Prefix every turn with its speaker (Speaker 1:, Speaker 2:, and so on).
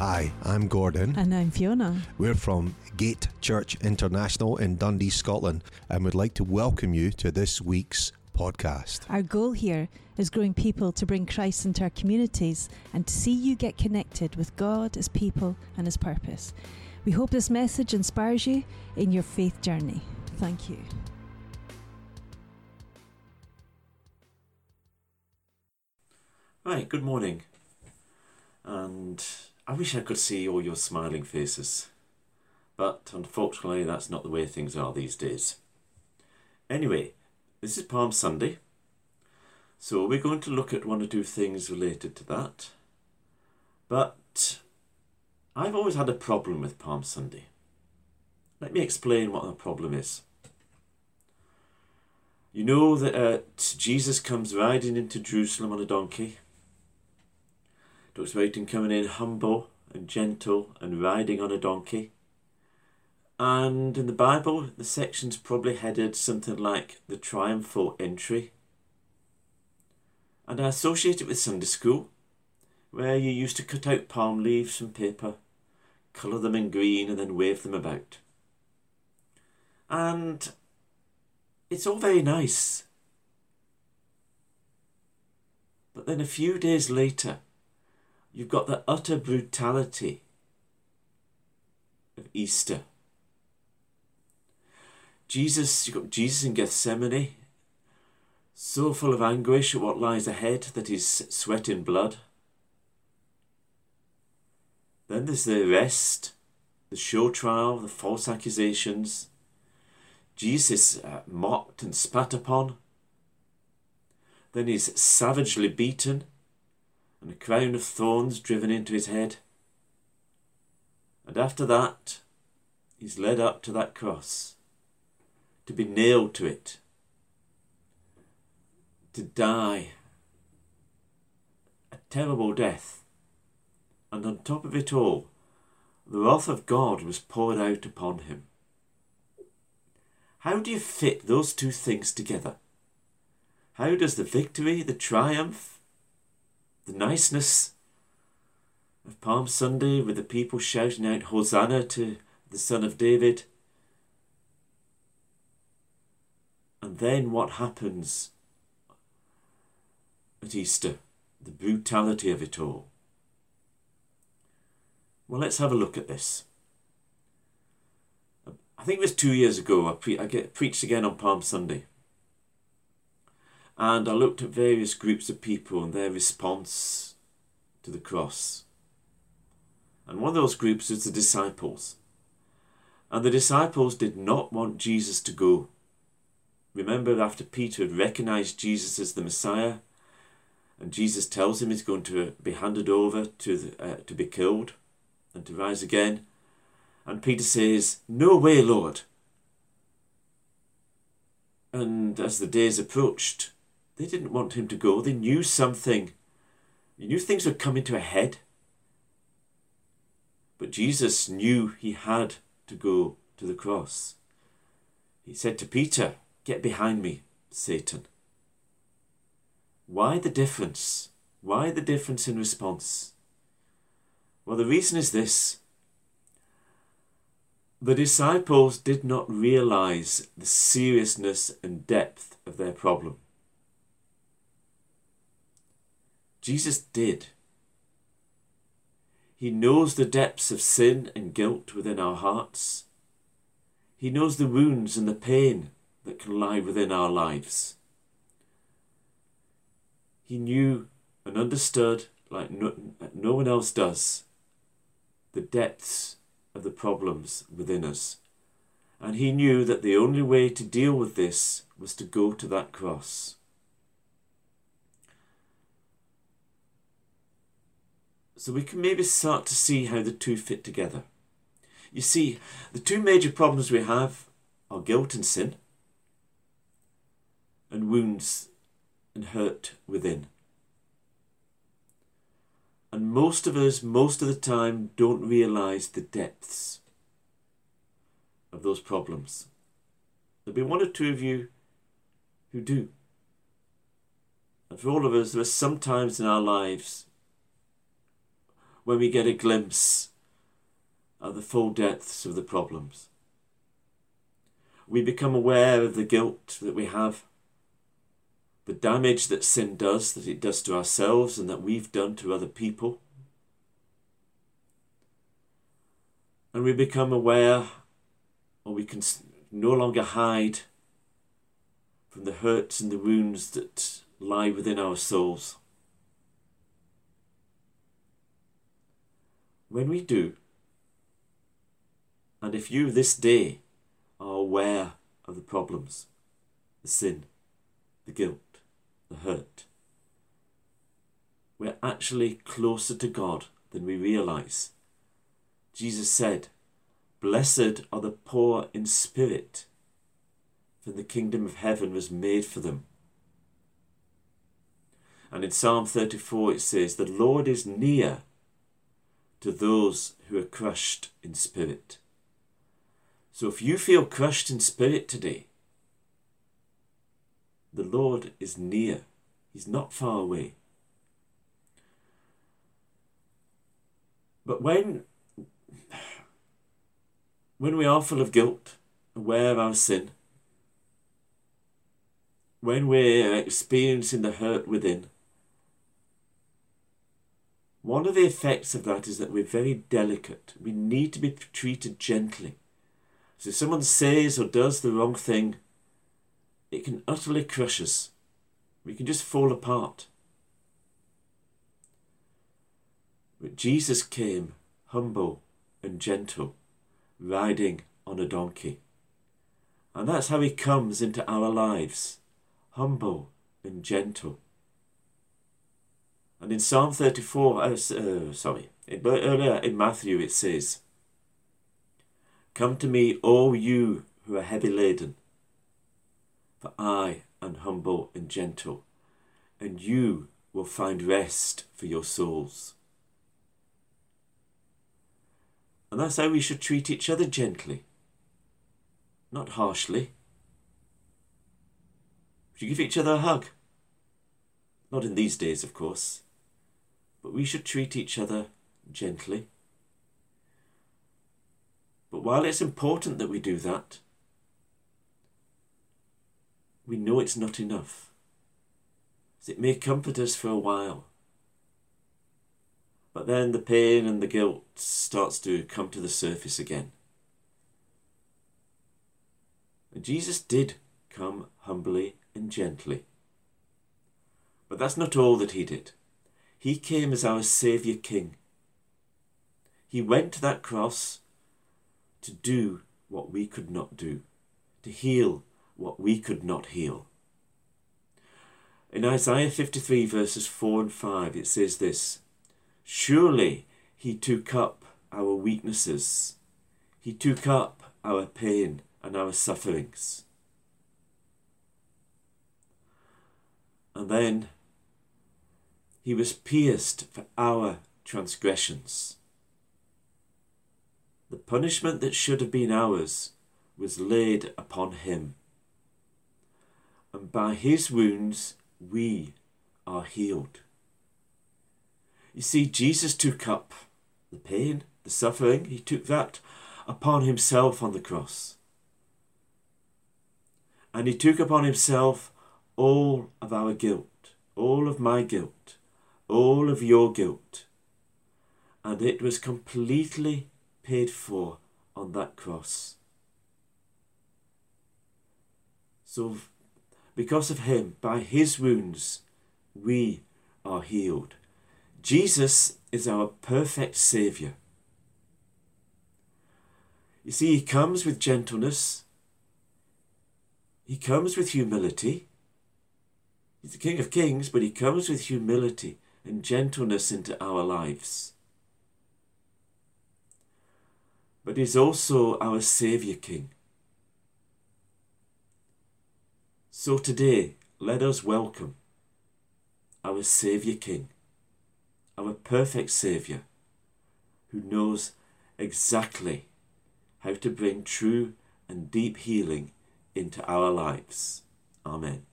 Speaker 1: Hi, I'm Gordon.
Speaker 2: And I'm Fiona.
Speaker 1: We're from Gate Church International in Dundee, Scotland, and would like to welcome you to this week's podcast.
Speaker 2: Our goal here is growing people to bring Christ into our communities and to see you get connected with God, His people, and His purpose. We hope this message inspires you in your faith journey. Thank you.
Speaker 3: Right, good morning. And I wish I could see all your smiling faces. But unfortunately, that's not the way things are these days. Anyway, this is Palm Sunday. So we're going to look at one or two things related to that. But I've always had a problem with Palm Sunday. Let me explain what the problem is. You know that uh, Jesus comes riding into Jerusalem on a donkey talks about him coming in humble and gentle and riding on a donkey. And in the Bible, the section's probably headed something like the triumphal entry. And I associate it with Sunday school, where you used to cut out palm leaves from paper, colour them in green, and then wave them about. And it's all very nice. But then a few days later, You've got the utter brutality of Easter. Jesus, you've got Jesus in Gethsemane, so full of anguish at what lies ahead that he's sweating blood. Then there's the arrest, the show trial, the false accusations. Jesus uh, mocked and spat upon. Then he's savagely beaten and a crown of thorns driven into his head. And after that, he's led up to that cross, to be nailed to it, to die a terrible death. And on top of it all, the wrath of God was poured out upon him. How do you fit those two things together? How does the victory, the triumph, the niceness of Palm Sunday with the people shouting out Hosanna to the Son of David. And then what happens at Easter? The brutality of it all. Well, let's have a look at this. I think it was two years ago I, pre- I get, preached again on Palm Sunday and I looked at various groups of people and their response to the cross. And one of those groups was the disciples. And the disciples did not want Jesus to go. Remember, after Peter had recognized Jesus as the Messiah, and Jesus tells him he's going to be handed over to, the, uh, to be killed and to rise again. And Peter says, No way, Lord. And as the days approached, they didn't want him to go. They knew something. They knew things were coming to a head. But Jesus knew he had to go to the cross. He said to Peter, Get behind me, Satan. Why the difference? Why the difference in response? Well, the reason is this the disciples did not realize the seriousness and depth of their problem. Jesus did. He knows the depths of sin and guilt within our hearts. He knows the wounds and the pain that can lie within our lives. He knew and understood, like no, no one else does, the depths of the problems within us. And he knew that the only way to deal with this was to go to that cross. So we can maybe start to see how the two fit together. You see, the two major problems we have are guilt and sin, and wounds and hurt within. And most of us, most of the time, don't realize the depths of those problems. There'll be one or two of you who do. And for all of us, there are some times in our lives when we get a glimpse of the full depths of the problems. We become aware of the guilt that we have, the damage that sin does, that it does to ourselves and that we've done to other people. And we become aware, or we can no longer hide from the hurts and the wounds that lie within our souls. When we do, and if you this day are aware of the problems, the sin, the guilt, the hurt, we're actually closer to God than we realize. Jesus said, Blessed are the poor in spirit, for the kingdom of heaven was made for them. And in Psalm 34 it says, The Lord is near to those who are crushed in spirit. So if you feel crushed in spirit today, the Lord is near. He's not far away. But when when we are full of guilt, aware of our sin, when we're experiencing the hurt within, one of the effects of that is that we're very delicate. We need to be treated gently. So if someone says or does the wrong thing, it can utterly crush us. We can just fall apart. But Jesus came humble and gentle, riding on a donkey. And that's how he comes into our lives humble and gentle. And in Psalm 34, uh, uh, sorry, earlier in Matthew it says, Come to me, all you who are heavy laden, for I am humble and gentle, and you will find rest for your souls. And that's how we should treat each other gently, not harshly. We should give each other a hug. Not in these days, of course but we should treat each other gently. But while it's important that we do that, we know it's not enough. It may comfort us for a while. But then the pain and the guilt starts to come to the surface again. And Jesus did come humbly and gently. But that's not all that he did. He came as our Saviour King. He went to that cross to do what we could not do, to heal what we could not heal. In Isaiah 53, verses 4 and 5, it says this Surely he took up our weaknesses, he took up our pain and our sufferings. And then he was pierced for our transgressions. The punishment that should have been ours was laid upon him. And by his wounds we are healed. You see, Jesus took up the pain, the suffering, he took that upon himself on the cross. And he took upon himself all of our guilt, all of my guilt all of your guilt, and it was completely paid for on that cross. So, because of him, by his wounds, we are healed. Jesus is our perfect Saviour. You see, he comes with gentleness, he comes with humility. He's the King of Kings, but he comes with humility and gentleness into our lives. But He's also our Saviour King. So today, let us welcome our Saviour King, our perfect Saviour, who knows exactly how to bring true and deep healing into our lives. Amen.